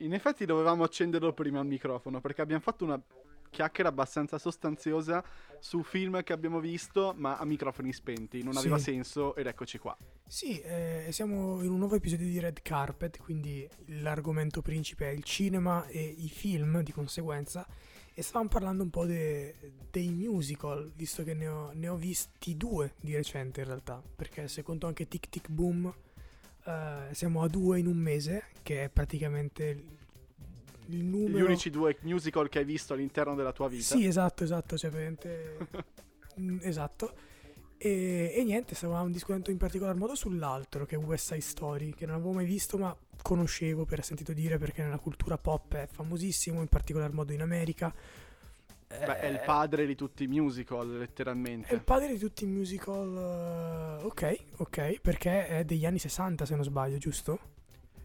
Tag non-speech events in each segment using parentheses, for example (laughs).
In effetti dovevamo accenderlo prima il microfono perché abbiamo fatto una chiacchiera abbastanza sostanziosa su film che abbiamo visto ma a microfoni spenti. Non aveva Sì. senso ed eccoci qua. Sì, eh, siamo in un nuovo episodio di Red Carpet, quindi l'argomento principe è il cinema e i film di conseguenza. E stavamo parlando un po' de- dei musical, visto che ne ho, ne ho visti due di recente in realtà, perché se conto anche Tic Tic Boom, eh, siamo a due in un mese, che è praticamente il, il numero... Gli unici due musical che hai visto all'interno della tua vita. Sì, esatto, esatto, cioè veramente... (laughs) Mm, esatto. E, e niente, stavamo discutendo in particolar modo sull'altro, che è West Side Story, che non avevo mai visto ma conoscevo per sentito dire perché nella cultura pop è famosissimo, in particolar modo in America. Beh, è il padre di tutti i musical, letteralmente. è il padre di tutti i musical. eh, ok, ok, perché è degli anni 60 se non sbaglio, giusto?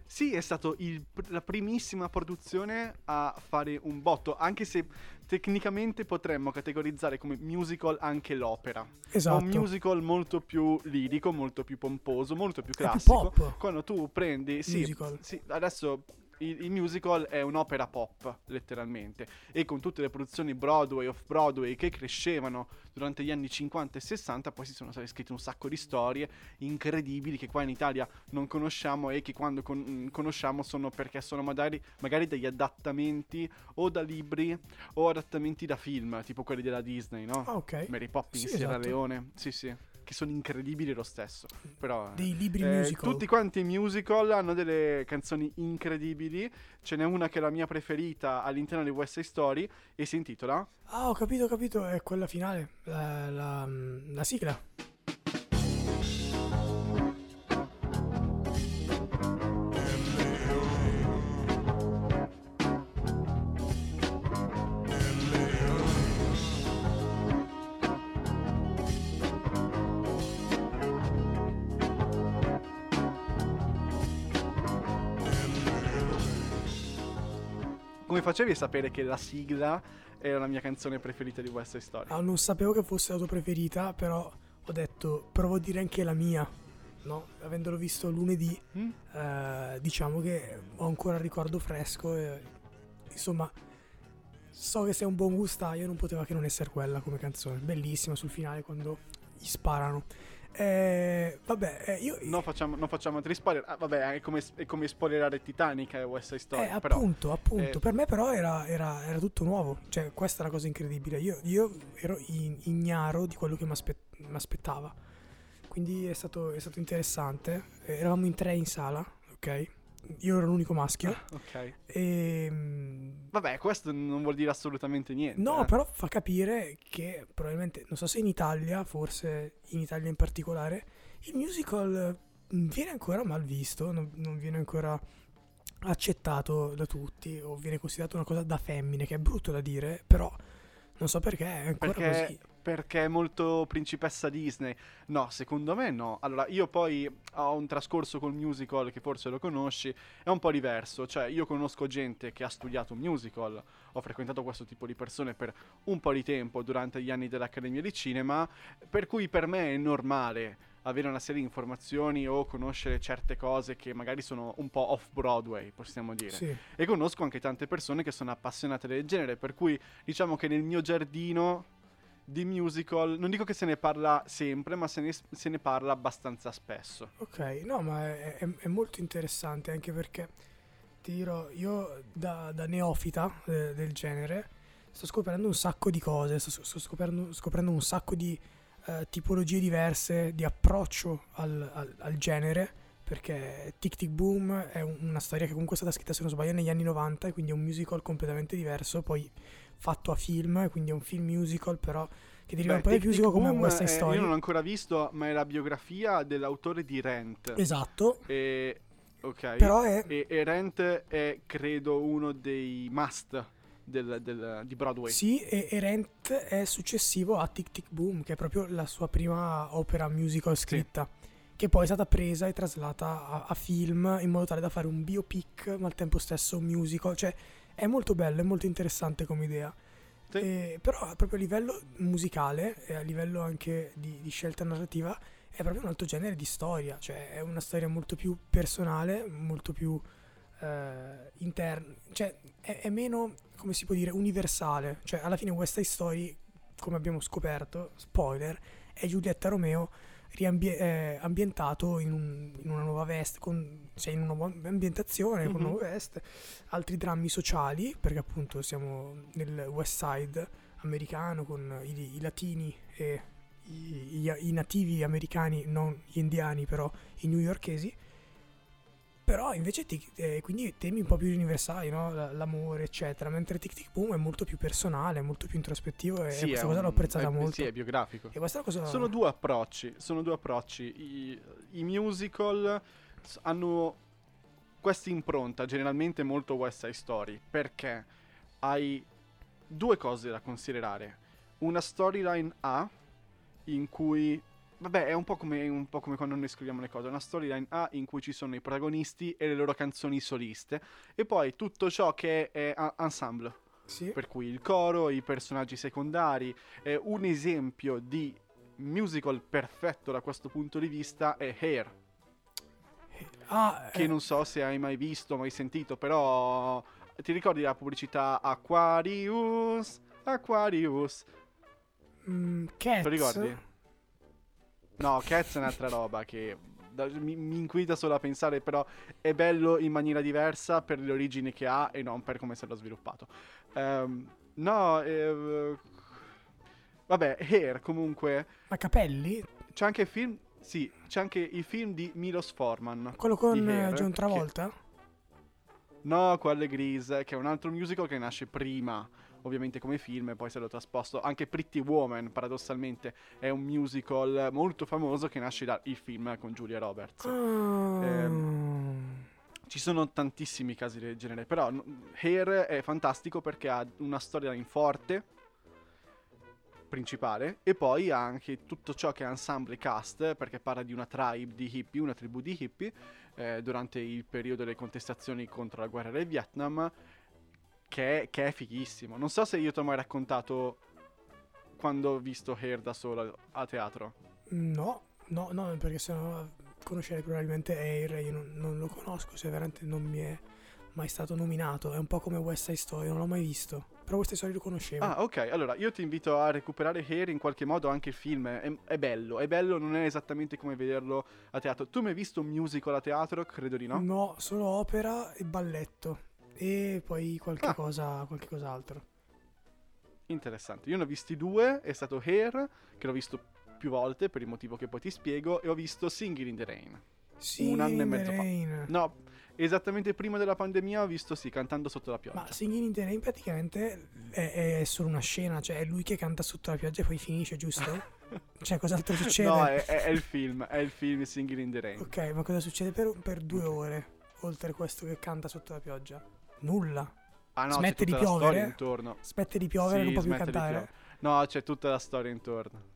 Sì, è stato il- la primissima produzione a fare un botto, anche se tecnicamente potremmo categorizzare come musical anche l'opera. È Esatto. un musical molto più lirico, molto più pomposo, molto più È più classico. pop. Quando tu prendi, sì, Musical. sì, adesso il, il musical è un'opera pop, letteralmente, e con tutte le produzioni Broadway, off-Broadway che crescevano durante gli anni 50 e 60, poi si sono scritte un sacco di storie incredibili che qua in Italia non conosciamo e che quando con- mm, conosciamo sono perché sono magari, magari degli adattamenti o da libri o adattamenti da film, tipo quelli della Disney, no? Ah, ok. Mary Poppins, Sì, Sierra esatto. Leone, sì sì, che sono incredibili lo stesso, però... eh, Dei libri eh, musical. tutti quanti i musical hanno delle canzoni incredibili. Ce n'è una che è la mia preferita all'interno di West Side Story e si intitola Ah, ho capito, ho capito, è quella finale, la, la- la sigla. Come facevi a sapere che la sigla era la mia canzone preferita di West Side Story? Ah, non sapevo che fosse la tua preferita, però ho detto provo a dire anche la mia. No, avendolo visto lunedì, Mm? eh, diciamo che ho ancora il ricordo fresco e insomma so che sei un buon gustaio, non poteva che non essere quella come canzone. Bellissima sul finale quando gli sparano. Eh, vabbè, eh, io No, facciamo, non facciamo altri spoiler. Ah, vabbè, è come, è come spoilerare Titanic e West Side Story. Eh, però, appunto, appunto. eh, Per me però era, era- era tutto nuovo. Cioè, questa è la cosa incredibile. Io, io ero in- ignaro di quello che mi aspettava. Quindi è stato, è stato interessante. Eh, Eravamo in tre in sala, ok? Io ero l'unico maschio. ok. E... mm, Vabbè, questo non vuol dire assolutamente niente. No, eh. però fa capire che probabilmente, non so se in Italia, forse in Italia in particolare, il musical mm, viene ancora mal visto, non, non viene ancora accettato da tutti o viene considerato una cosa da femmine, che è brutto da dire, però non so perché è ancora Perché, così. Perché è molto principessa Disney. No, secondo me no. Allora, io poi ho un trascorso col musical che forse lo conosci, è un po' diverso. Cioè, io conosco gente che ha studiato musical, ho frequentato questo tipo di persone per un po' di tempo durante gli anni dell'Accademia di Cinema, per cui per me è normale avere una serie di informazioni o conoscere certe cose che magari sono un po' off Broadway, possiamo dire. Sì. E conosco anche tante persone che sono appassionate del genere, per cui diciamo che nel mio giardino di musical, non dico che se ne parla sempre, ma se ne, se ne parla abbastanza spesso. Ok, no, ma è, è- è molto interessante anche perché ti dirò, io da, da neofita eh, del genere sto scoprendo un sacco di cose, sto, sto scoprendo, scoprendo un sacco di eh, tipologie diverse, di approccio al, al- al genere, perché Tic Tic Boom è un- una storia che comunque è stata scritta, se non sbaglio, negli anni 90, e quindi è un musical completamente diverso, poi fatto a film, quindi è un film musical, però che deriva un po' dal musical come West Side Story. Io non l'ho ancora visto, ma è la biografia dell'autore di Rent. Esatto, E, ok. però è... E, e Rent è, credo, uno dei must del- del- di Broadway. Sì, e, e Rent è successivo a Tic Tic Boom, che è proprio la sua prima opera musical scritta, che poi è stata presa e traslata a, a film in modo tale da fare un biopic, ma al tempo stesso un musical. Cioè, è molto bello, è molto interessante come idea. Sì. E- però proprio a livello musicale e a livello anche di, di scelta narrativa è proprio un altro genere di storia, cioè è una storia molto più personale, molto più eh, interno, cioè è, è meno, come si può dire, universale. Cioè alla fine West Side Story, come abbiamo scoperto, spoiler, è Giulietta Romeo riambie- eh, ambientato in, un- in una nuova veste, con, cioè in una nuova ambientazione, con Mhm. una nuova veste, altri drammi sociali, perché appunto siamo nel West Side americano con i, i latini e i, i- i nativi americani, non gli indiani però, i newyorkesi. Però invece tic- eh, quindi temi un po' più universali, no? L- l'amore, eccetera. Mentre Tic Tic Boom è molto più personale, molto più introspettivo e Sì, questa cosa un- l'ho apprezzata è- molto. Sì, è biografico. E questa cosa Sono due approcci, sono due approcci. I, i musical hanno questa impronta generalmente molto West Side Story perché hai due cose da considerare. Una storyline A in cui vabbè, è un po' come un po' come quando noi scriviamo le cose, una storyline A in cui ci sono i protagonisti e le loro canzoni soliste e poi tutto ciò che è ensemble Sì. per cui il coro, i personaggi secondari. Eh, un esempio di musical perfetto da questo punto di vista è Hair, Ah, che eh, non so se hai mai visto, mai sentito, però ti ricordi la pubblicità Aquarius? Aquarius, mm, lo ricordi? No, Cats è un'altra roba che da- mi, mi inquieta solo a pensare, però è bello in maniera diversa per le origini che ha e non per come se l'ha sviluppato. Ehm, no, eh, vabbè, Hair comunque Ma Capelli? c'è anche il film, sì, c'è anche il film di Milos Forman. Quello con Di eh, Hair, John che- Travolta? No, quello è Grease, che è un altro musical che nasce prima, ovviamente come film, e poi se lo trasposto. Anche Pretty Woman, paradossalmente, è un musical molto famoso che nasce dal film con Julia Roberts. Ah. Ehm, Ci sono tantissimi casi del genere, però Hair è fantastico perché ha una storyline forte, principale, e poi ha anche tutto ciò che è ensemble cast, perché parla di una tribe di hippie, una tribù di hippie, eh, durante il periodo delle contestazioni contro la guerra del Vietnam, che è, che è fighissimo. Non so se io ti ho mai raccontato quando ho visto Hair da solo a teatro. No, no, no, perché sennò conoscerei probabilmente Air, io non, non lo conosco, se veramente non mi è mai stato nominato. È un po' come West Side Story, non l'ho mai visto. Però West Side Story lo conoscevo. Ah, ok. Allora, io ti invito a recuperare Hair in qualche modo anche il film. È, è bello, è bello, non è esattamente come vederlo a teatro. Tu mi hai visto un musical a teatro? Credo di no. No, solo opera e balletto. E poi qualche Ah. cosa, qualche cos'altro. Interessante. Io ne ho visti due, è stato Hair, che l'ho visto più volte per il motivo che poi ti spiego, e ho visto Singing in the Rain. Singing anno e mezzo fa. Rain. No, esattamente prima della pandemia ho visto sì, cantando sotto la pioggia. Ma Singing in the Rain praticamente è, è solo una scena, cioè è lui che canta sotto la pioggia e poi finisce, giusto? (laughs) cioè cos'altro succede? No, è, è- è il film, è il film Singing in the Rain. Ok, ma cosa succede per, per due ore, oltre a questo che canta sotto la pioggia? Nulla. Ah no, Smette di piovere? intorno. Smette di piovere, Sì, non può più cantare. No, c'è tutta la storia intorno.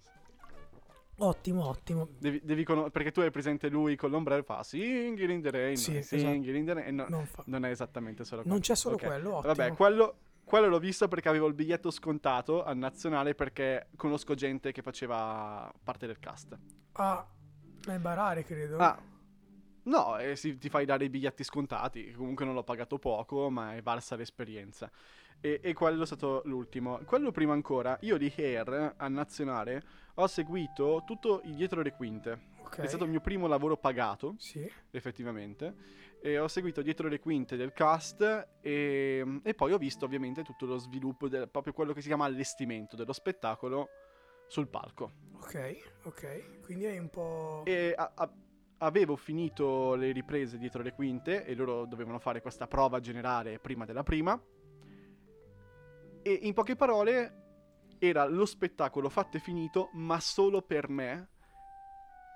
Ottimo, ottimo. Devi, devi cono- perché tu hai presente lui con l'ombrello fa Singing in the Rain, Sì, Singing in the Rain. No, Non, fa- non è esattamente solo non quello. c'è solo Ok. quello, ottimo. Vabbè, quello, quello l'ho visto perché avevo il biglietto scontato al nazionale perché conosco gente che faceva parte del cast. Ah, è barare, credo. Ah, no, eh, sì, ti fai dare i biglietti scontati. Comunque non l'ho pagato poco, ma è valsa l'esperienza. E, e quello è stato l'ultimo. Quello prima ancora, io di Hair al nazionale ho seguito tutto il dietro le quinte. ok. È stato il mio primo lavoro pagato, Sì. effettivamente. E ho seguito dietro le quinte del cast e, e poi ho visto ovviamente tutto lo sviluppo, del, proprio quello che si chiama allestimento dello spettacolo sul palco. Ok, ok. Quindi hai un po'... E a- a- avevo finito le riprese dietro le quinte e loro dovevano fare questa prova generale prima della prima. E in poche parole era lo spettacolo fatto e finito, ma solo per me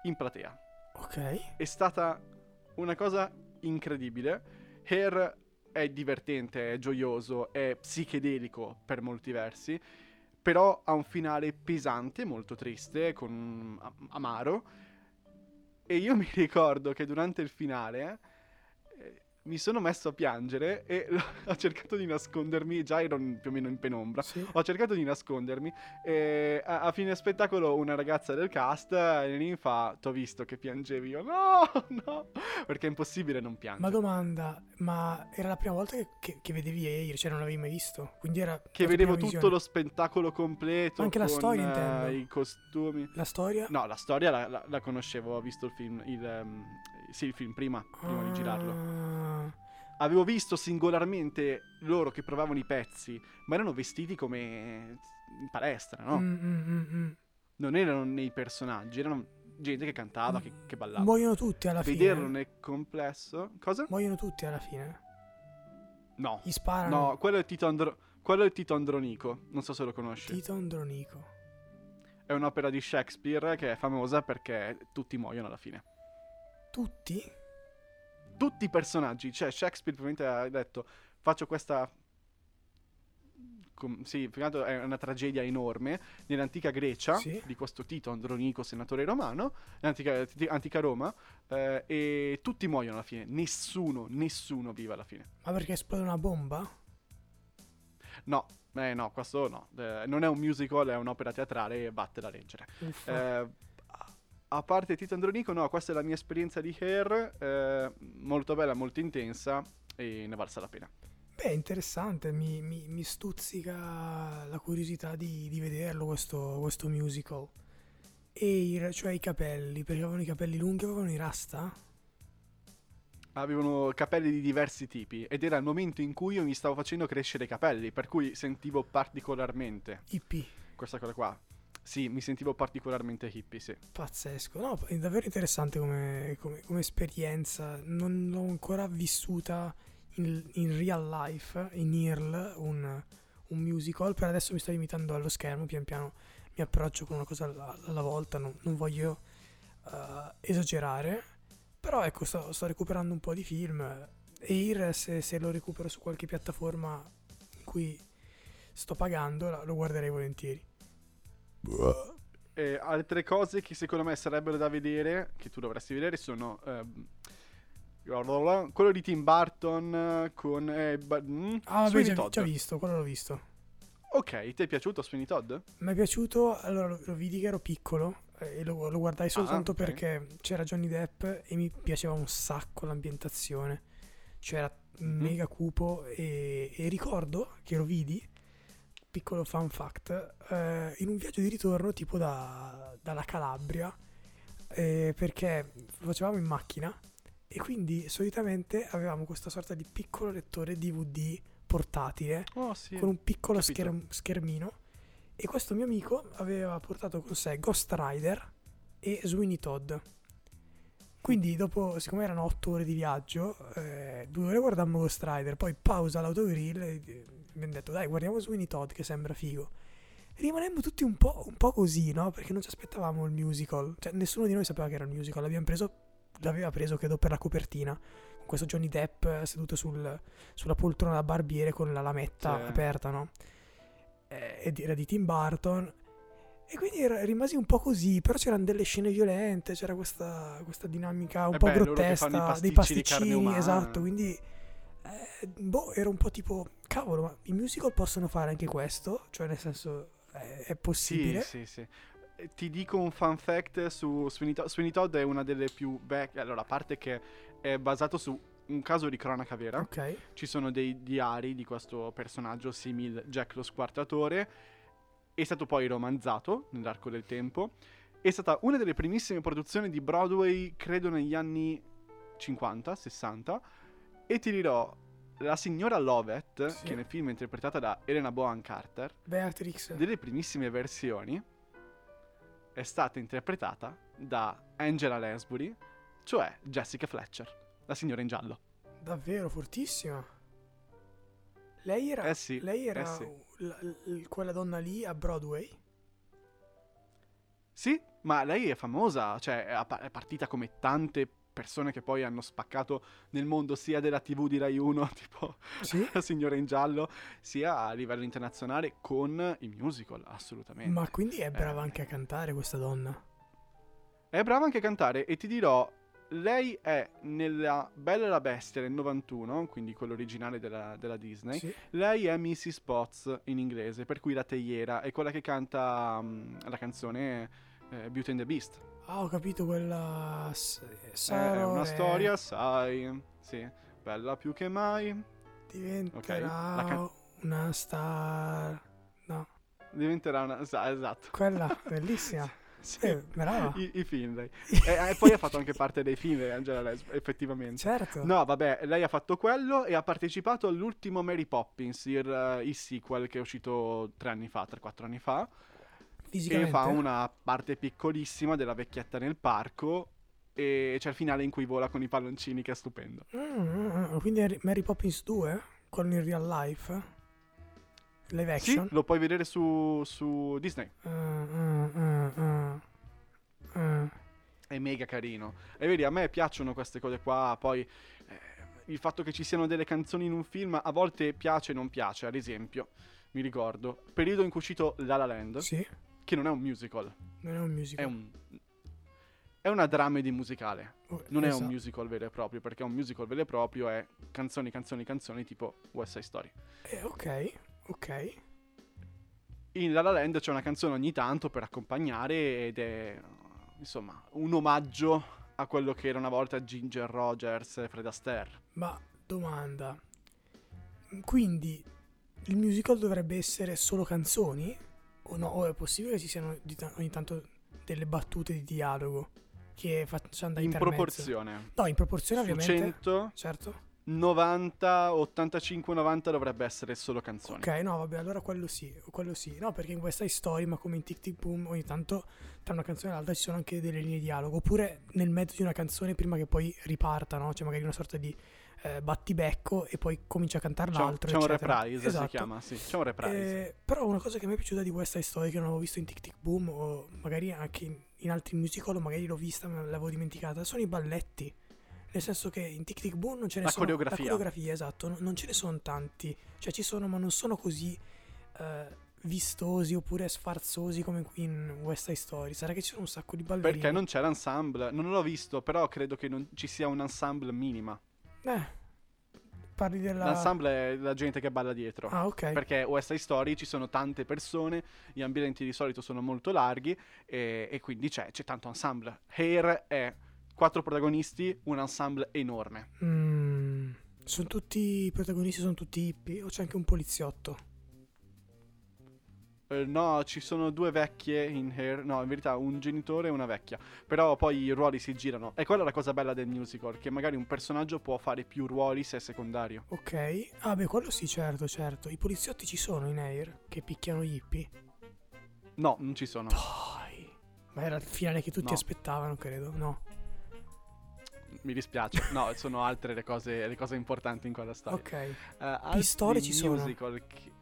in platea. Ok. È stata una cosa incredibile. Hair è divertente, è gioioso, è psichedelico per molti versi, però ha un finale pesante, molto triste, con am- amaro. E io mi (laughs) ricordo che durante il finale mi sono messo a piangere e (laughs) ho cercato di nascondermi, già ero più o meno in penombra, Sì. ho cercato di nascondermi e a, a fine spettacolo una ragazza del cast eh, mi fa, t'ho visto che piangevi, io no, (laughs) no, perché è impossibile non piangere. Ma domanda, ma era la prima volta che, che- che vedevi Air, cioè non l'avevi mai visto? Quindi era che vedevo tutto visione. lo spettacolo completo, Anche la storia, eh, intendo. i costumi. La storia? No, la storia la, la- la conoscevo, ho visto il film, il, ehm, sì, il film prima, prima di girarlo. Avevo visto singolarmente loro che provavano i pezzi, ma erano vestiti come in palestra, no? mm, mm, mm, mm. Non erano nei personaggi, erano gente che cantava, che, che ballava. Muoiono tutti alla Vederlo fine. nel complesso... Cosa? Muoiono tutti alla fine. No. Gli sparano. No, quello è Tito, Andro- quello è Tito Andronico, non so se lo conosci. Tito Andronico. È un'opera di Shakespeare che è famosa perché tutti muoiono alla fine. Tutti? Tutti i personaggi, cioè Shakespeare probabilmente ha detto faccio questa... com- sì, altro è una tragedia enorme nell'antica Grecia Sì. di questo Tito Andronico, senatore romano, nell'antica antica Roma, eh, e tutti muoiono alla fine. Nessuno, nessuno vive alla fine. Ma perché esplode una bomba? No, eh, no, questo no. Eh, non è un musical, è un'opera teatrale e batte da leggere. Eh, a- parte Tito Andronico, no, questa è la mia esperienza di Hair, eh, molto bella, molto intensa e ne valsa la pena. Beh, interessante, mi, mi- mi stuzzica la curiosità di, di vederlo questo, questo musical. E i, cioè i capelli, perché avevano i capelli lunghi, avevano i rasta? Avevano capelli di diversi tipi ed era il momento in cui io mi stavo facendo crescere i capelli, per cui sentivo particolarmente IP, questa cosa qua. Sì, mi sentivo particolarmente hippie, sì. pazzesco. No, è davvero interessante come, come- come esperienza. Non l'ho ancora vissuta in, in real life, in IRL, un, un musical. Per adesso mi sto limitando allo schermo, pian piano mi approccio con una cosa alla, alla volta, non, non voglio eh, esagerare. Però ecco, sto, sto recuperando un po' di film. Air, se, se lo recupero su qualche piattaforma in cui sto pagando, lo guarderei volentieri. E altre cose che secondo me sarebbero da vedere, che tu dovresti vedere, sono ehm, quello di Tim Burton eh, con... eh, ba- mm, Ah, Sweeney già, già visto, quello l'ho visto. Ok, ti è piaciuto Sweeney Todd? Mi è piaciuto, allora lo, lo vidi che ero piccolo eh, e lo, lo guardai soltanto ok. perché c'era Johnny Depp e mi piaceva un sacco l'ambientazione. C'era Mhm. mega cupo e, e ricordo che lo vidi, piccolo fun fact, eh, in un viaggio di ritorno tipo da- dalla Calabria eh, perché lo facevamo in macchina e quindi solitamente avevamo questa sorta di piccolo lettore DVD portatile Oh sì. con un piccolo scherm- schermino e questo mio amico aveva portato con sé Ghost Rider e Sweeney Todd. Quindi dopo, siccome erano otto ore di viaggio, eh, due ore guardammo Ghost Rider, poi pausa l'autogrill e abbiamo detto dai guardiamo Sweeney Todd che sembra figo. Rimanemmo tutti un po', un po' così, no? Perché non ci aspettavamo il musical. Cioè nessuno di noi sapeva che era il musical, l'abbiamo preso, l'aveva preso credo per la copertina. Con questo Johnny Depp eh, seduto sul, sulla poltrona da barbiere con la lametta Sì. aperta, no? Eh, ed era di Tim Burton. E quindi era- rimasi un po' così, però c'erano delle scene violente, c'era questa, questa dinamica un Eh po' beh, grottesca, dei pasticci di carne pasticcini, umana. esatto, quindi eh, boh, era un po' tipo, cavolo, ma i musical possono fare anche questo? Cioè nel senso, è, è possibile? Sì, sì, sì. Eh, Ti dico un fun fact su Sweeney Todd. Sweeney Todd è una delle più vecchie. Allora, a parte che è basato su un caso di cronaca vera. Ok, Ci sono dei diari di questo personaggio simile Jack lo squartatore. È stato poi romanzato nell'arco del tempo. È stata una delle primissime produzioni di Broadway, credo negli anni 50, 60. E ti dirò, la signora Lovett, Sì. che nel film è interpretata da Elena Bohan Carter, Beatrix. delle primissime versioni è stata interpretata da Angela Lansbury, cioè Jessica Fletcher, la signora in giallo. Davvero fortissima. Lei era, Eh sì, lei era eh sì. la- l- quella donna lì a Broadway? Sì, ma lei è famosa, cioè è partita come tante persone che poi hanno spaccato nel mondo sia della TV di Rai 1, (laughs) tipo Sì. la signora in giallo, sia a livello internazionale con i musical, assolutamente. Ma quindi è brava Eh. anche a cantare questa donna. È brava anche a cantare e ti dirò, lei è nella Bella e la Bestia del 91, quindi quello originale della, della Disney. Sì. Lei è Mrs. Potts in inglese, per cui la teiera è quella che canta mm, la canzone eh, Beauty and the Beast. Ah, ho capito quella. s- Eh, è Sarò una re, storia, sai, sì, bella più che mai. Diventerà la can- una star. No, Diventerà una... sa- esatto. quella (laughs) bellissima. Sì. Eh, brava. I, i film, lei. (laughs) e, e poi ha fatto anche parte dei film di Angela Lesbo, effettivamente. Certo. No, vabbè, lei ha fatto quello e ha partecipato all'ultimo Mary Poppins, il, eh, il sequel che è uscito tre anni fa, 3-4 anni fa. E Fisicamente. fa una parte piccolissima della vecchietta nel parco. E c'è il finale in cui vola con i palloncini, che è stupendo. Mm, mm, mm, quindi è Mary Poppins 2 con il real life? Live Sì, action? lo puoi vedere su, su Disney. Mm, mm, mm, mm. Mm. È mega carino. E vedi, a me piacciono queste cose qua. Poi eh, il fatto che ci siano delle canzoni in un film a volte piace e non piace. Ad esempio, mi ricordo, periodo in cui è uscito La La Land, Sì, che non è un musical, non è un è musical. un... È una dramedy musicale, Oh, non è esatto. un musical vero e proprio, perché un musical vero e proprio è canzoni, canzoni, canzoni tipo West Side Story. Eh, ok, ok. In La La Land c'è una canzone ogni tanto per accompagnare ed è, insomma, un omaggio a quello che era una volta Ginger Rogers e Fred Astaire. Ma domanda. Quindi il musical dovrebbe essere solo canzoni? O no? O è possibile che ci siano ta- ogni tanto delle battute di dialogo che facciano da In proporzione. No, in proporzione Su ovviamente. 100, Certo. 90, 85, 90 dovrebbe essere solo canzoni. Ok, no, vabbè, allora quello sì, quello sì. No, perché in questa storia, ma come in Tic Tic Boom, ogni tanto tra una canzone e l'altra ci sono anche delle linee di dialogo. Oppure nel mezzo di una canzone prima che poi riparta, no? C'è magari una sorta di eh, battibecco e poi comincia a cantare C'è, un- l'altro. c'è un eccetera. reprise, Esatto. si chiama, sì. C'è un reprise. Eh, però una cosa che mi è piaciuta di West Side Story che non avevo visto in Tic Tic Boom o magari anche in, in altri musical magari l'ho vista ma l'avevo dimenticata sono i balletti nel senso che in Tic Tic Boom non ce ne La sono coreografia. la coreografia esatto non, ce ne sono tanti cioè ci sono ma non sono così eh, vistosi oppure sfarzosi come in West Side Story sarà che ci sono un sacco di ballerini Perché non c'è l'ensemble, non l'ho visto, però credo che non ci sia un ensemble minima. Eh parli della L'ensemble è la gente che balla dietro. ah ok Perché West Side Story ci sono tante persone, gli ambienti di solito sono molto larghi e, e quindi c'è, c'è tanto ensemble. Hair è quattro protagonisti, un ensemble enorme. Mm, sono tutti i protagonisti sono tutti hippie o c'è anche un poliziotto Eh, no, ci sono due vecchie in Hair, no, in verità un genitore e una vecchia. Però poi i ruoli si girano. E quella è la cosa bella del musical, che magari un personaggio può fare più ruoli se è secondario. Ok, ah beh, quello sì, certo, certo. I poliziotti ci sono in Air che picchiano gli hippie. No, non ci sono. Dai. Ma era il finale che tutti No. aspettavano, credo. No. Mi dispiace. No, sono altre le cose, le cose importanti in quella storia. Ok. Eh, altri Pistole ci sono. musical che-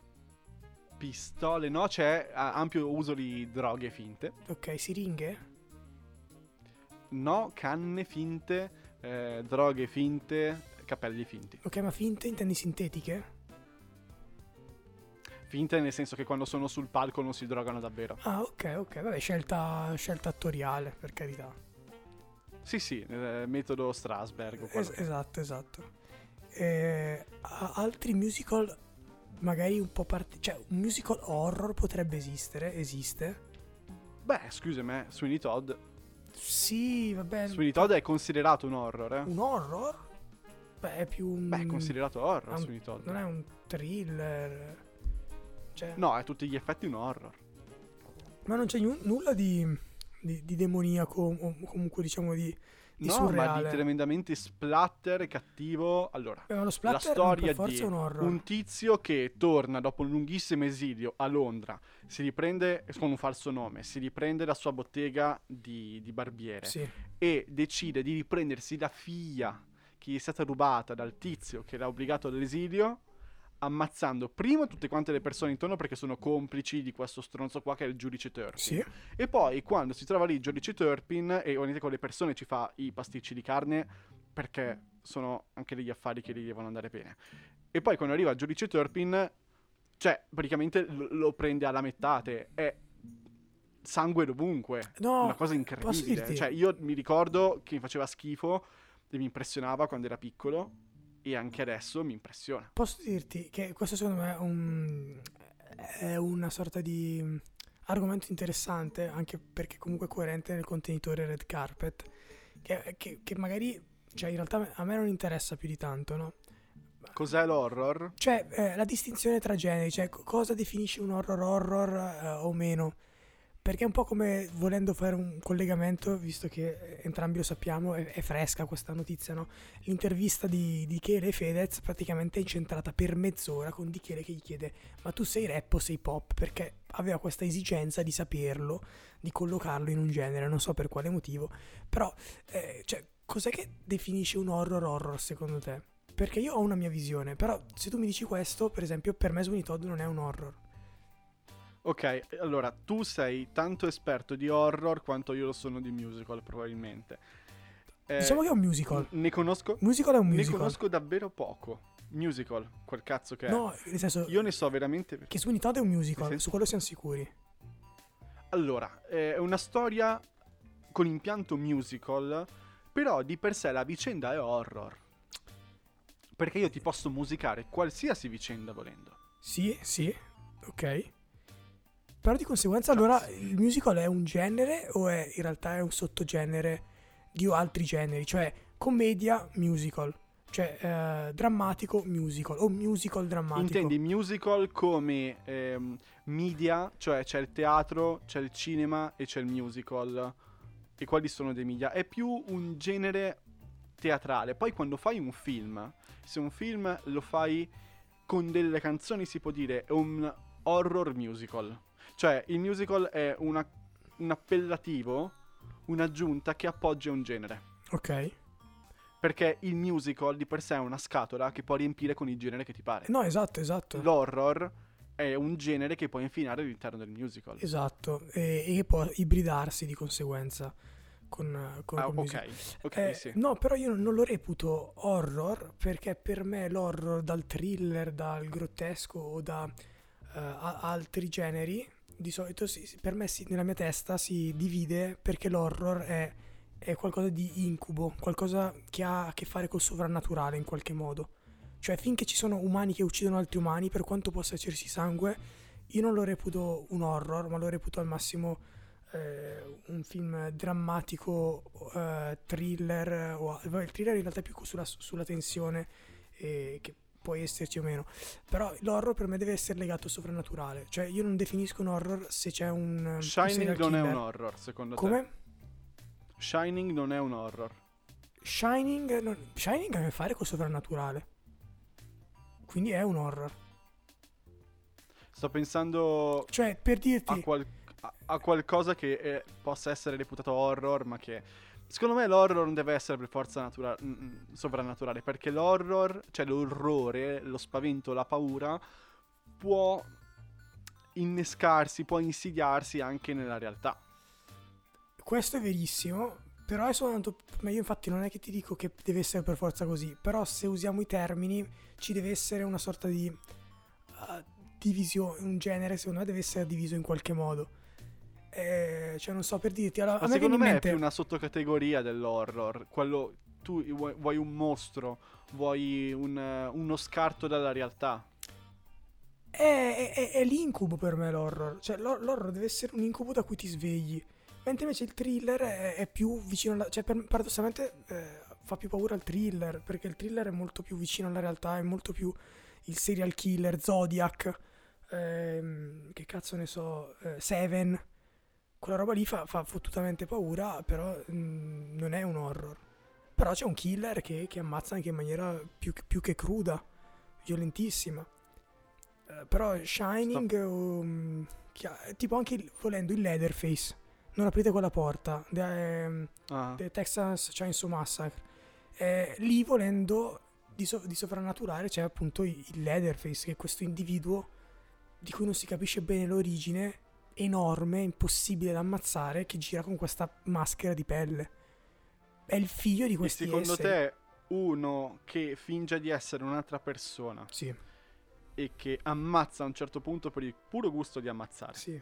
Pistole, no, c'è ampio uso di droghe finte. Ok, siringhe? No, canne finte, eh, droghe finte, capelli finti. Ok, ma finte intendi sintetiche? Finte nel senso che quando sono sul palco non si drogano davvero. Ah, ok, ok. Vabbè, scelta, scelta attoriale, per carità. Sì, sì, eh, metodo Strasberg. Es- esatto, esatto. Eh, altri musical, magari un po' parti... Cioè, un musical horror potrebbe esistere, esiste. Beh, scusami, Sweeney Todd. Sì, vabbè. Sweeney Todd è considerato un horror, eh? Un horror? Beh, è più un... Beh, è considerato horror un- Sweeney Todd. Non è un thriller. Cioè, No, è a tutti gli effetti un horror. Ma non c'è nu- nulla di, di, di demoniaco o comunque diciamo di, di no, ma surreale. di tremendamente splatter cattivo. Allora, ma lo la storia di un un tizio che torna dopo un lunghissimo esilio a Londra, si riprende con un falso nome, si riprende la sua bottega di, di barbiere Sì. e decide di riprendersi la figlia che gli è stata rubata dal tizio che l'ha obbligato all'esilio, ammazzando prima tutte quante le persone intorno perché sono complici di questo stronzo qua che è il giudice Turpin. Sì. E poi quando si trova lì il giudice Turpin e ovviamente con le persone ci fa i pasticci di carne perché sono anche degli affari che gli devono andare bene. E poi quando arriva il giudice Turpin, cioè praticamente lo, lo prende alla mettate. È sangue dovunque. No, una cosa incredibile. Cioè, io mi ricordo che mi faceva schifo e mi impressionava quando era piccolo e anche adesso mi impressiona. Posso dirti che questo secondo me è, un- è una sorta di mm, argomento interessante, anche perché comunque coerente nel contenitore red carpet, che, che- che magari, cioè in realtà a me non interessa più di tanto, no? Cos'è l'horror? Cioè, eh, la distinzione tra generi, cioè co- cosa definisce un horror horror eh, o meno? Perché è un po' come volendo fare un collegamento, visto che entrambi lo sappiamo, è, è fresca questa notizia, no? L'intervista di, di Chele e Fedez praticamente è incentrata per mezz'ora con Di Chele che gli chiede ma tu sei rap o sei pop? Perché aveva questa esigenza di saperlo, di collocarlo in un genere, non so per quale motivo, però, eh, cioè, cos'è che definisce un horror horror secondo te? Perché io ho una mia visione, però se tu mi dici questo, per esempio, per me Sweeney Todd non è un horror. Ok, allora tu sei tanto esperto di horror quanto io lo sono di musical, probabilmente. Eh, diciamo che è un musical. Ne conosco, Musical è un ne musical. conosco davvero poco. Musical, quel cazzo che è. No, nel senso Io ne so veramente. che Sweeney Todd è un musical, senso- su quello siamo sicuri. Allora, è una storia con impianto musical, però di per sé la vicenda è horror. Perché io ti posso musicare qualsiasi vicenda volendo. Sì, sì, ok. Però di conseguenza allora il musical è un genere o è in realtà è un sottogenere di altri generi? Cioè commedia, musical. Cioè eh, drammatico, musical. O musical drammatico. Intendi musical come ehm, media, cioè c'è il teatro, c'è il cinema e c'è il musical. E quali sono dei media? È più un genere teatrale. Poi quando fai un film, se un film lo fai con delle canzoni si può dire è un horror musical. Cioè il musical è una- un appellativo, un'aggiunta che appoggia un genere. Ok. Perché il musical di per sé è una scatola che puoi riempire con il genere che ti pare. No, esatto, esatto. L'horror è un genere che puoi infilare all'interno del musical. Esatto. E, e può ibridarsi di conseguenza con, con, Ah, col ok, musical. ok, Eh, sì. No, però io non lo reputo horror perché per me l'horror dal thriller, dal grottesco o da a- altri generi, di solito si- per me si- nella mia testa si divide perché l'horror è, è qualcosa di incubo, qualcosa che ha a che fare col sovrannaturale in qualche modo. Cioè finché ci sono umani che uccidono altri umani, per quanto possa esserci sangue, io non lo reputo un horror, ma lo reputo al massimo eh, un film drammatico, eh, thriller, o, il thriller in realtà è più sulla, sulla tensione eh, che può esserci o meno, però l'horror per me deve essere legato al sovrannaturale, cioè io non definisco un horror se c'è un... un Shining serial non è killer. un horror, secondo Come? te? Shining non è un horror. Shining, non- Shining ha a che fare col sovrannaturale, quindi è un horror. Sto pensando Cioè, per dirti... a, qual- a- a qualcosa che eh, possa essere reputato horror, ma che... Secondo me l'horror non deve essere per forza natura- mm, mm, sovrannaturale, perché l'horror, cioè l'orrore, lo spavento, la paura, può innescarsi, può insidiarsi anche nella realtà. Questo è verissimo, però è soltanto... Ma io infatti non è che ti dico che deve essere per forza così, però se usiamo i termini ci deve essere una sorta di uh, divisione, un genere secondo me deve essere diviso in qualche modo. Eh, cioè non so per dirti, allora, Ma me secondo me è mente... più una sottocategoria dell'horror. Quello tu vuoi, vuoi un mostro, vuoi un, uno scarto dalla realtà. È, è- è- è l'incubo per me l'horror. Cioè, l'hor- l'horror deve essere un incubo da cui ti svegli. Mentre invece il thriller è, è più vicino alla. Cioè, per- paradossalmente eh, fa più paura il thriller. Perché il thriller è molto più vicino alla realtà. È molto più il serial killer, Zodiac. ehm, che cazzo ne so, eh, Seven. Quella roba lì fa, fa fottutamente paura. Però mm, non è un horror. Però c'è un killer che, che ammazza anche in maniera più, più che cruda, violentissima. Eh, però Shining, um, tipo anche il- volendo il Leatherface, non aprite quella porta, The, ehm, Ah. The Texas Chainsaw Massacre. Eh, lì volendo di, so- di sovrannaturale c'è appunto il Leatherface, che è questo individuo di cui non si capisce bene l'origine, enorme, impossibile da ammazzare, che gira con questa maschera di pelle. È il figlio di E questi secondo esseri. te uno che finge di essere un'altra persona Sì, e che ammazza a un certo punto per il puro gusto di ammazzare sì.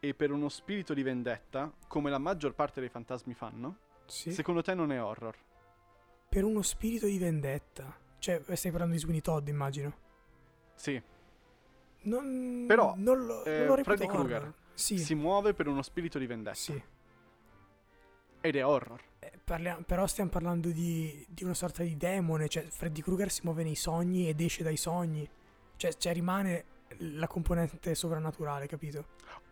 e per uno spirito di vendetta, come la maggior parte dei fantasmi fanno, Sì. secondo te non è horror? Per uno spirito di vendetta. Cioè, stai parlando di Sweeney Todd, immagino. Sì, Non, Però, non lo, eh, non lo Freddy Krueger. Sì, si muove per uno spirito di vendetta sì. ed è horror. Eh, parlia- però stiamo parlando di, di una sorta di demone. Cioè, Freddy Krueger si muove nei sogni ed esce dai sogni. Cioè, cioè rimane la componente sovrannaturale, capito?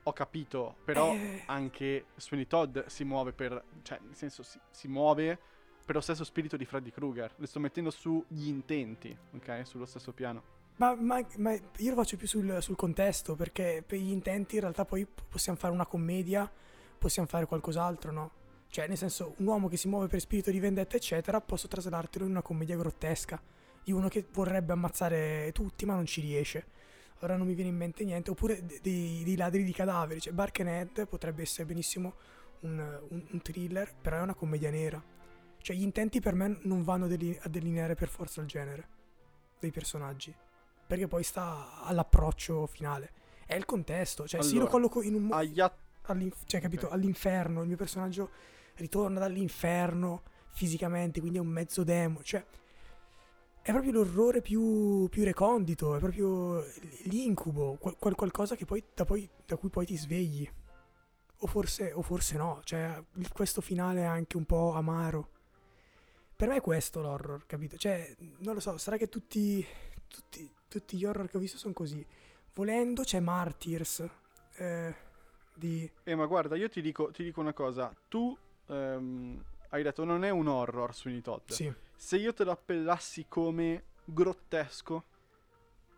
Ho capito, però Eh. anche Sweeney Todd si muove per... cioè, nel senso, si, si muove per lo stesso spirito di Freddy Krueger. Le sto mettendo sugli intenti, ok? Sullo stesso piano. Ma, ma- ma io lo faccio più sul, sul contesto, perché per gli intenti in realtà poi possiamo fare una commedia, possiamo fare qualcos'altro, no? Cioè, nel senso, un uomo che si muove per spirito di vendetta, eccetera, posso trasladartelo in una commedia grottesca. Di uno che vorrebbe ammazzare tutti, ma non ci riesce. Ora non mi viene in mente niente. Oppure de- dei, dei ladri di cadaveri. Cioè, Barkenhead potrebbe essere benissimo un, un- un thriller, però è una commedia nera. Cioè, gli intenti per me non vanno a delineare per forza il genere dei personaggi. Perché poi sta all'approccio finale. È il contesto. Cioè, se io lo Allora, colloco in un mo- Agli atti... all'inf- cioè, capito? Ok. All'inferno. Il mio personaggio ritorna dall'inferno fisicamente, quindi è un mezzo demo. Cioè, è proprio l'orrore più, più recondito, è proprio l'incubo, qual- qual- qualcosa che poi, da, poi, da cui poi ti svegli. O forse, o forse no, cioè questo finale è anche un po' amaro. Per me è questo l'horror, capito? Cioè, non lo so, sarà che tutti, tutti, tutti gli horror che ho visto sono così. Volendo c'è Martyrs, eh, di... Eh, ma guarda, io ti dico, ti dico una cosa. Tu ehm, hai detto non è un horror Sweeney Todd. Sì, Se io te lo appellassi come grottesco,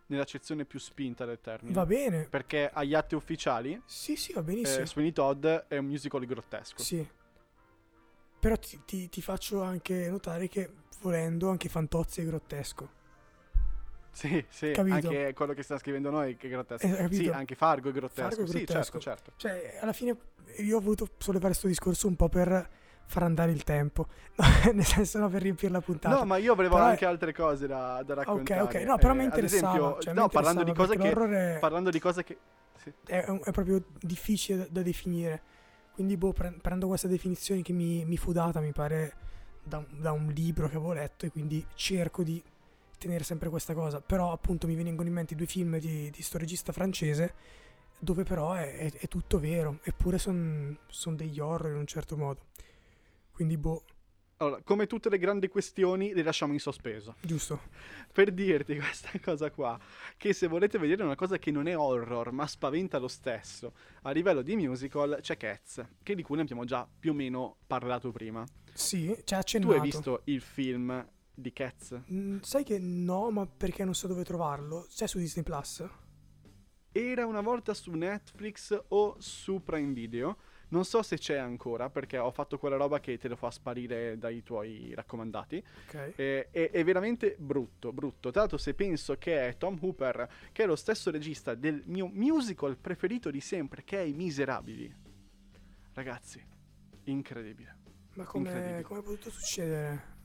nell'accezione più spinta del termine. va bene. Perché agli atti ufficiali, Sì, sì, va benissimo. eh, Sweeney Todd è un musical grottesco. Sì. Però ti, ti- ti faccio anche notare che volendo anche Fantozzi è grottesco. Sì, sì, Capito? anche quello che sta scrivendo noi che è grottesco. Eh, sì, anche Fargo è grottesco. Fargo è Sì, grottesco. certo, certo. Cioè, alla fine io ho voluto sollevare questo discorso un po' per far andare il tempo. (laughs) Nel senso, no, per riempire la puntata. No, ma io avevo Però è- anche altre cose da, da ok, raccontare. ok. No, però Eh, mi ad interessava. esempio, cioè, mi no, parlando di cose che... è, Parlando di cose che... sì. è, è proprio difficile da, da definire. Quindi, boh, pre- prendo questa definizione che mi, mi fu data, mi pare, da, da un libro che avevo letto e quindi cerco di tenere sempre questa cosa. Però, appunto, mi vengono in mente due film di, di sto regista francese dove però è, è- è tutto vero, eppure sono degli horror in un certo modo. Quindi, boh, Allora, come tutte le grandi questioni, le lasciamo in sospeso. giusto. Per dirti questa cosa qua, che se volete vedere una cosa che non è horror, ma spaventa lo stesso, a livello di musical c'è Cats, che di cui ne abbiamo già più o meno parlato prima. Sì, ci ha Tu accennato. hai visto il film di Cats? Mm, sai che no, ma perché non so dove trovarlo? C'è su Disney Plus? Era una volta su Netflix o su Prime Video. Non so se c'è ancora, perché ho fatto quella roba che te lo fa sparire dai tuoi raccomandati. Ok. Eh, è, è veramente brutto, brutto. Tra l'altro, se penso che è Tom Hooper, che è lo stesso regista del mio musical preferito di sempre, che è I Miserabili. Ragazzi, incredibile. Ma come è potuto succedere?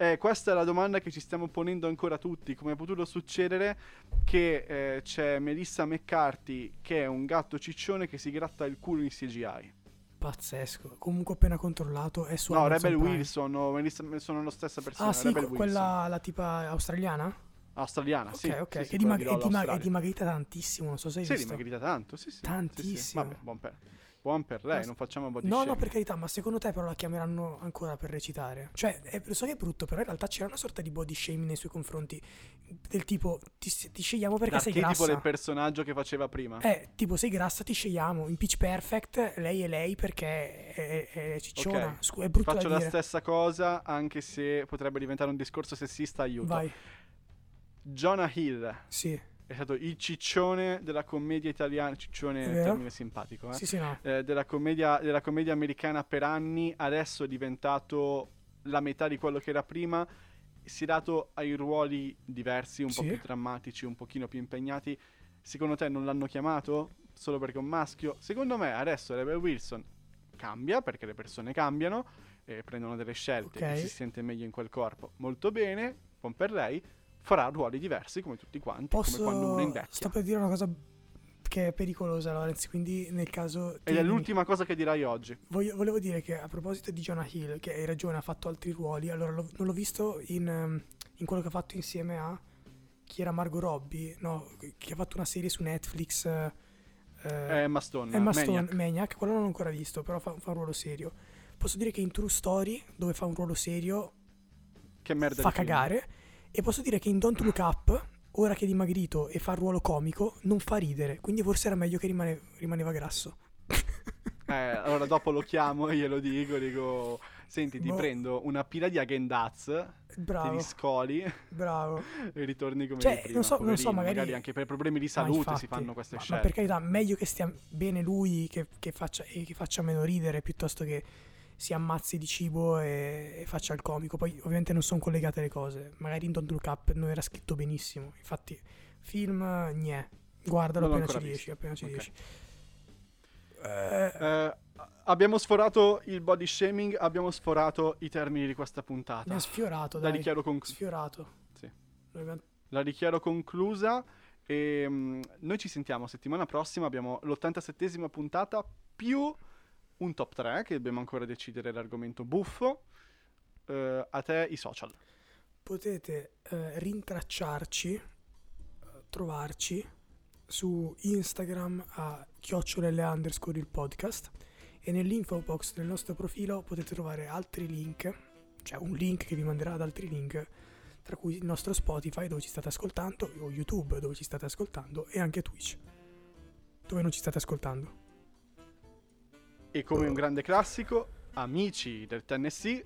Eh, questa è la domanda che ci stiamo ponendo ancora tutti. Come è potuto succedere che eh, c'è Melissa McCarthy, che è un gatto ciccione che si gratta il culo in CGI? Pazzesco. Comunque ho appena controllato è su no, Amazon Rebel Prime. Wilson Melissa sono la stessa persona. Ah sì, Rebel que- Wilson. quella la tipa australiana? Australiana, ok, sì. ok. sì, sì, è, quella dimag- di è, dimag- è dimagrita tantissimo, non so se hai Sì, è visto. dimagrita tanto, sì, sì. sì, sì. Tantissimo. Vabbè, buon per, buon per lei, Ma- non facciamo body No, no, shaming. per carità, ma secondo te però la chiameranno ancora per recitare? Cioè, è- lo so che è brutto, però in realtà c'era una sorta di body shaming nei suoi confronti. Del tipo, ti, ti scegliamo perché sei L'archetipo grassa. del personaggio che faceva prima. Eh, tipo, sei grassa, ti scegliamo. In Pitch Perfect, lei è lei perché è, è- cicciona. Ok. Scu- è brutto Faccio la dire. stessa cosa, anche se potrebbe diventare un discorso sessista, aiuto. Vai, Jonah Hill sì. È stato il ciccione della commedia italiana, ciccione è termine simpatico, eh? Sì, sì, no. Eh, della, commedia, della commedia americana per anni, adesso è diventato la metà di quello che era prima, si è dato ai ruoli diversi, un po' Sì. più drammatici, un pochino più impegnati. Secondo te non l'hanno chiamato solo perché è un maschio? Secondo me adesso Rebel Wilson cambia perché le persone cambiano e prendono delle scelte Ok. e si sente meglio in quel corpo. Molto bene, buon per lei. Farà ruoli diversi come tutti quanti, Posso... come quando uno invecchia. Sto per dire una cosa che è pericolosa, Lorenz. Quindi, nel caso. Ed è l'ultima cosa che dirai oggi. Voglio- volevo dire che a proposito di Jonah Hill, che hai ragione, ha fatto altri ruoli. Allora, l'ho- non l'ho visto in, ehm, in quello che ha fatto insieme a. Chi era Margot Robbie? No, che ha fatto una serie su Netflix. eh, È Emma Stone. Emma Stone, Maniac. Maniac, quello non l'ho ancora visto, però fa, fa un ruolo serio. Posso dire che in True Story, dove fa un ruolo serio, Che merda fa di film. E posso dire che in Don't Look Up, ora che è dimagrito e fa il ruolo comico, non fa ridere. Quindi forse era meglio che rimane- rimaneva grasso. (laughs) Eh, allora dopo lo chiamo e glielo dico, dico... Senti, ti Boh. prendo una pila di Agendaz, ti riscoli bravo. (laughs) e ritorni come Cioè, prima, non so- non so, poverino. magari- anche per problemi di Ma salute infatti, si fanno queste ma, ma scelte. per carità, meglio che stia bene lui che, che faccia, che faccia meno ridere piuttosto che si ammazzi di cibo e, e faccia il comico. Poi ovviamente non sono collegate le cose. Magari in Don't Look Up non era scritto benissimo. Infatti, film, niente. Guardalo Non appena ci riesci. Appena ci Ok. riesci. Eh, Eh, abbiamo sforato il body shaming, abbiamo sforato i termini di questa puntata. ha sfiorato, La dai. dichiaro, conc- Sfiorato. Sì. La dichiaro conclusa e mm, noi ci sentiamo settimana prossima, abbiamo l'87esima puntata più un top 3 che dobbiamo ancora decidere l'argomento buffo. Eh, a te i social. potete eh, rintracciarci, eh, trovarci su Instagram a chiocciolelle underscore il podcast e nell'info box del nostro profilo potete trovare altri link, cioè un link che vi manderà ad altri link, tra cui il nostro Spotify dove ci state ascoltando, o YouTube dove ci state ascoltando e anche Twitch dove non ci state ascoltando. E come un grande classico, amici del Tennessee,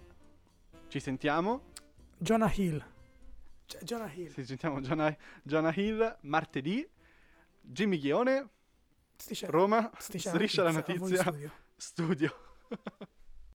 ci sentiamo. Jonah Hill. Cioè, Jonah Hill. Ci sentiamo Jonah, Jonah Hill martedì. Jimmy Ghione, Striscia, Roma, striscia striscia la notizia, studio. studio. (laughs)